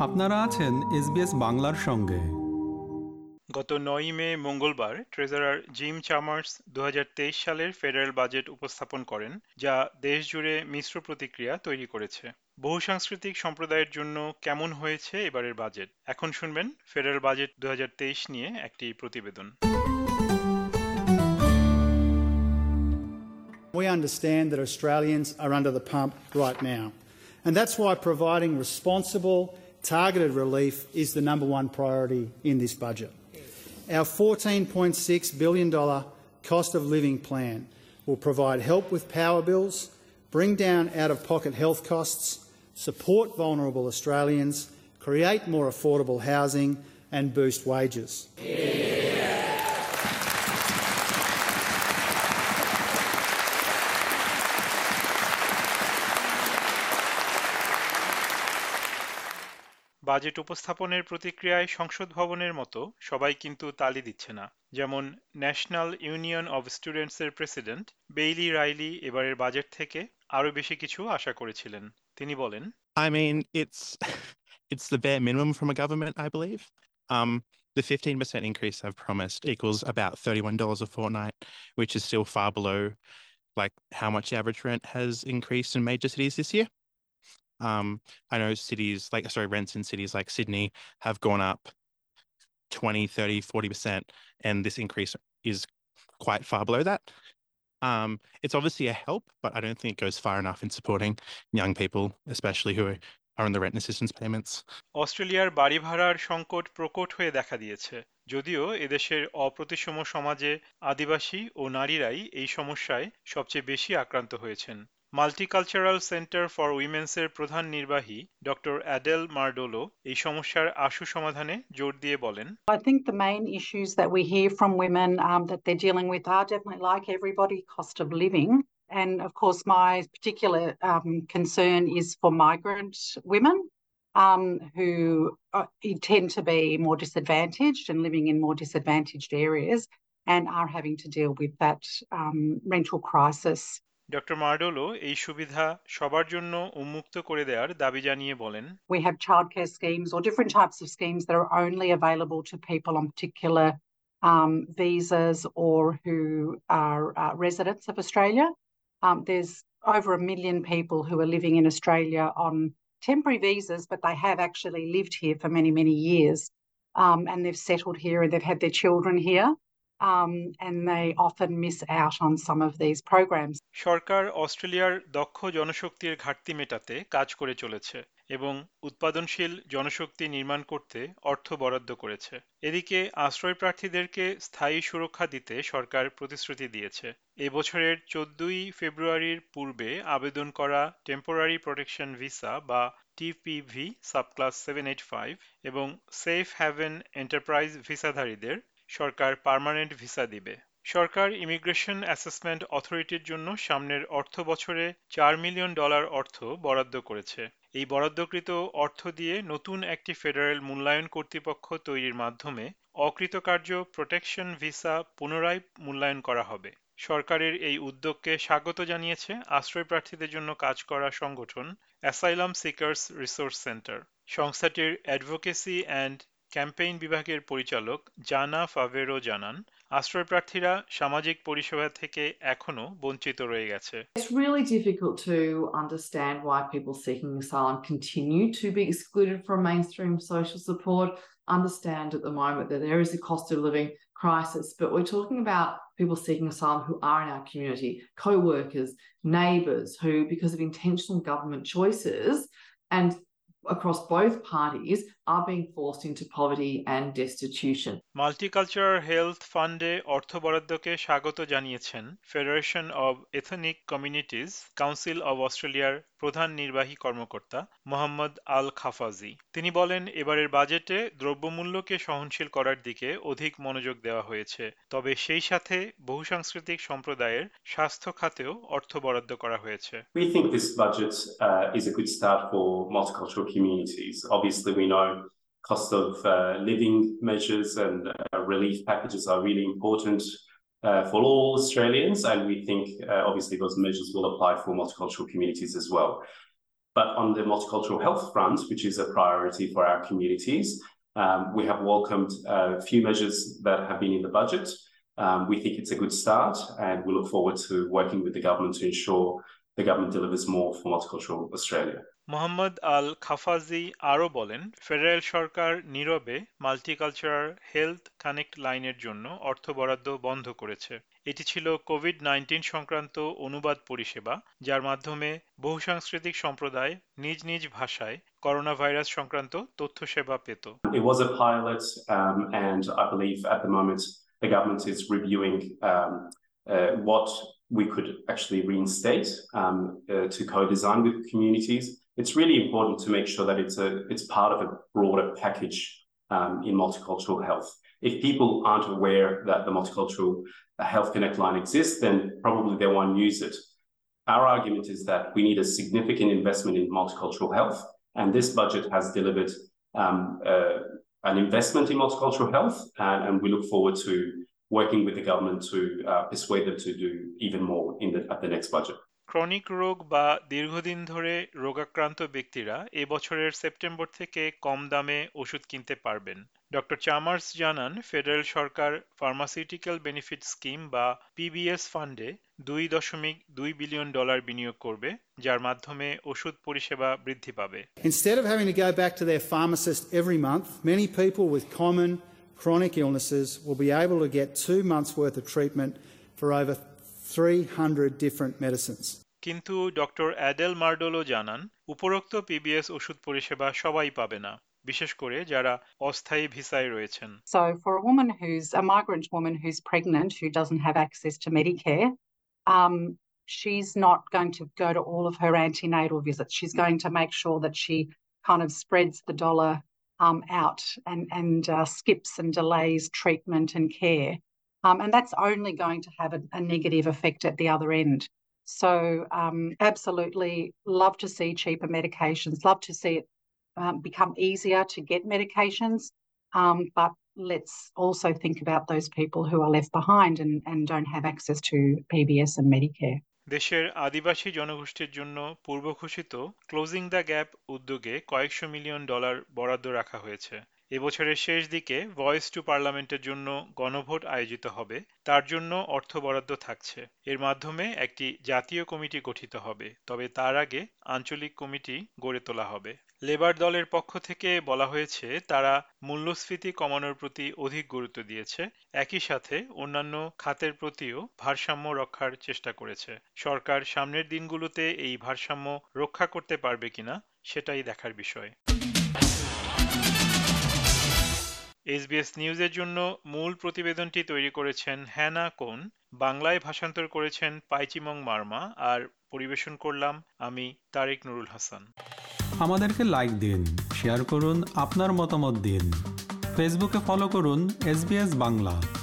আপনারা আছেন এসবিএস বাংলার সঙ্গে। গত নয়ই মে মঙ্গলবার ট্রেজারার জিম চামার্স দু সালের ফেডারেল বাজেট উপস্থাপন করেন যা দেশ জুড়ে মিশ্র প্রতিক্রিয়া তৈরি করেছে। বহুসাংস্কৃতিক সম্প্রদায়ের জন্য কেমন হয়েছে এবারের বাজেট? এখন শুনবেন ফেডারেল বাজেট দু হাজার তেইশ নিয়ে একটি প্রতিবেদন। We understand that Australians are under the pump right now. And that's why providing responsible, targeted relief is the number one priority in this budget. Our $14.6 billion cost of living plan will provide help with power bills, bring down out of pocket health costs, support vulnerable Australians, create more affordable housing, and boost wages. Budget উপস্থাপনের প্রতিক্রিয়ায় সংসদ ভবনের মতো সবাই কিন্তু তালি দিচ্ছে না যেমন ন্যাশনাল ইউনিয়ন অব স্টুডেন্টসের প্রেসিডেন্ট বেইলি রাইলি এবারের বাজেট থেকে আরও বেশি কিছু আশা করেছিলেন তিনি বলেন I mean, it's it's the bare minimum from a government, I believe. Um, the 15% increase I've promised equals about $31 a fortnight, which is still far below like how much average rent has increased in major cities this year. Um, I know cities like sorry, rents in cities like Sydney have gone up 20, 30, 40%, and this increase is quite far below that. Um, it's obviously a help, but I don't think it goes far enough in supporting young people, especially who are, are on the rent assistance payments. অস্ট্রেলিয়ার বাড়ি ভাড়ার সংকট প্রকট হয়ে দেখা দিয়েছে যদিও এদেশের অপ্রতিসম সমাজে আদিবাসী ও নারীরাই এই সমস্যায় সবচেয়ে বেশি আক্রান্ত হয়েছেন মাল্টিকালচারাল সেন্টার ফর উইমেন্সের প্রধান নির্বাহী ডক্টর অ্যাডেল মার্ডোলো এই সমস্যার আশু সমাধানে জোর দিয়ে বলেন I think the main issues that we hear from women um, that they're dealing with are definitely like everybody cost of living. And of course, my particular um, concern is for migrant women um, who are, tend to be more disadvantaged and living in more disadvantaged areas and are having to deal with that um, rental crisis. Doctor মার্ডোলো এই সুবিধা সবার জন্য উন্মুক্ত করে দেওয়ার দাবি জানিয়ে বলেন We have childcare schemes or different types of schemes that are only available to people on particular um, visas or who are uh, residents of Australia. Um, there's over a million people who are living in Australia on temporary visas, but they have actually lived here for many, many years. Um, and they've settled here and they've had their children here. Um, and they often miss out on some of these programs. সরকার অস্ট্রেলিয়ার দক্ষ জনশক্তির ঘাটতি মেটাতে কাজ করে চলেছে এবং উৎপাদনশীল জনশক্তি নির্মাণ করতে অর্থ বরাদ্দ করেছে এদিকে আশ্রয় প্রার্থীদেরকে স্থায়ী সুরক্ষা দিতে সরকার প্রতিশ্রুতি দিয়েছে এ বছরের চোদ্দই ফেব্রুয়ারির পূর্বে আবেদন করা টেম্পোরারি প্রোটেকশন ভিসা বা TPV subclass seven eight five এবং সেফ হ্যাভেন এন্টারপ্রাইজ ভিসাধারীদের সরকার পার্মানেন্ট ভিসা দিবে। সরকার ইমিগ্রেশন অ্যাসেসমেন্ট অথরিটির জন্য সামনের অর্থ বছরে চার মিলিয়ন ডলার অর্থ বরাদ্দ করেছে। এই বরাদ্দকৃত অর্থ দিয়ে নতুন একটি ফেডারেল মূল্যায়ন কর্তৃপক্ষ তৈরির মাধ্যমে অকৃতকার্য প্রোটেকশন ভিসা পুনরায় মূল্যায়ন করা হবে। সরকারের এই উদ্যোগকে স্বাগত জানিয়েছে আশ্রয় প্রার্থীদের জন্য কাজ করা সংগঠন অ্যাসাইলাম সিকার্স রিসোর্স সেন্টার সংস্থাটির অ্যাডভোকেসি অ্যান্ড ক্যাম্পেইন বিভাগের পরিচালক জানা ফাভেরো জানান আশ্রয় প্রার্থীরা সামাজিক পরিষেবা থেকে এখনো বঞ্চিত রয়ে গেছে It's really difficult to understand why people seeking asylum continue to be excluded from mainstream social support. Understand at the moment that there is a cost of living crisis, but we're talking about people seeking asylum who are in our community, co workers, neighbours, who, because of intentional government choices and across both parties, are being forced into poverty and destitution. Multicultural health ফান্ডে অর্থ বরাদ্দকে স্বাগত জানিয়েছেন federation of ethnic communities council of অস্ট্রেলিয়ার প্রধান নির্বাহী কর্মকর্তা মোহাম্মদ আল খাফাজি তিনি বলেন এবারের বাজেটে দ্রব্যমূল্যকে সহনশীল করার দিকে অধিক মনোযোগ দেওয়া হয়েছে তবে সেই সাথে বহুসাংস্কৃতিক সম্প্রদায়ের স্বাস্থ্য খাতেও অর্থ বরাদ্দ করা হয়েছে We think this budget uh, is a good start for multicultural communities. Obviously, we know cost of uh, living measures and uh, relief packages are really important uh, for all Australians, and we think uh, obviously those measures will apply for multicultural communities as well. But on the multicultural health front, which is a priority for our communities, um, we have welcomed a few measures that have been in the budget. Um, we think it's a good start, and we look forward to working with the government to ensure the government delivers more for multicultural Australia. Mohammad আল খাফাজি আরও বলেন federal সরকার নীরবে multicultural health connect লাইনের জন্য অর্থ বরাদ্দ বন্ধ করেছে এটি ছিল কোভিড নাইন্টিন সংক্রান্ত অনুবাদ পরিষেবা যার মাধ্যমে বহুসাংস্কৃতিক সম্প্রদায় নিজ নিজ ভাষায় করোনা ভাইরাস সংক্রান্ত তথ্য সেবা পেত It was a pilot um, and I believe at the moment the government is reviewing um, uh, what we could actually reinstate um, uh, to co-design with communities. It's really important to make sure that it's a it's part of a broader package um, in multicultural health. If people aren't aware that the multicultural Health Connect line exists, then probably they won't use it. Our argument is that we need a significant investment in multicultural health, and this budget has delivered um, uh, an investment in multicultural health, and, and, we look forward to working with the government to uh, persuade them to do even more in the, at the next budget. Chronic রোগ বা দীর্ঘদিন ধরে রোগাক্রান্ত ব্যক্তিরা এ বছরের September থেকে কম দামে ওষুধ কিনতে পারবেন। ডক্টর চামার্স জানান ফেডারেল সরকার ফার্মাসিউটিক্যাল বেনিফিট স্কিম বা পিবিএস ফান্ডে দুই দশমিক দুই বিলিয়ন ডলার বিনিয়োগ করবে যার মাধ্যমে ওষুধ পরিষেবা বৃদ্ধি পাবে। Instead of having to go back to their pharmacist every month, many people with common chronic illnesses will be able to get two months' worth of treatment for over 300 different medicines. কিন্তু doctor Adele Mardolo জানান উপরোক্ত PBS ওষুধ পরিষেবা সবাই পাবে না বিশেষ করে যারা অস্থায়ী ভিসায় রয়েছেন So for a woman who's a migrant woman who's pregnant who doesn't have access to Medicare, um, she's not going to go to all of her antenatal visits. She's going to make sure that she kind of spreads the dollar um, out and and uh, skips and delays treatment and care. Um, and that's only going to have a, a, negative effect at the other end. So, um, absolutely love to see cheaper medications, love to see it um, become easier to get medications. Um, but let's also think about those people who are left behind and, and don't have access to PBS and Medicare. দেশের আদিবাসী জনগোষ্ঠীর জন্য পূর্ব ঘোষিত closing the gap উদ্যোগে কয়েকশো million dollar বরাদ্দ রাখা হয়েছে এবছরের শেষ দিকে ভয়েস টু পার্লামেন্টের জন্য গণভোট আয়োজিত হবে। তার জন্য অর্থ বরাদ্দ থাকছে। এর মাধ্যমে একটি জাতীয় কমিটি গঠিত হবে। তবে তার আগে আঞ্চলিক কমিটি গড়ে তোলা হবে। লেবার দলের পক্ষ থেকে বলা হয়েছে, তারা মূল্যস্ফীতি কমানোর প্রতি অধিক গুরুত্ব দিয়েছে। একই সাথে অন্যান্য খাতের প্রতিও ভারসাম্য রক্ষার চেষ্টা করেছে। সরকার সামনের দিনগুলোতে এই ভারসাম্য রক্ষা করতে পারবে কিনা, সেটাই দেখার বিষয়। এসবিএস নিউজের জন্য মূল প্রতিবেদনটি তৈরি করেছেন হ্যানা কোন, বাংলায় ভাষান্তর করেছেন পাইচিমং মার্মা, আর পরিবেশন করলাম আমি তারেক নুরুল হাসান। আমাদেরকে লাইক দিন শেয়ার করুন, আপনার মতামত দিন। ফেসবুকে ফলো করুন এস বাংলা।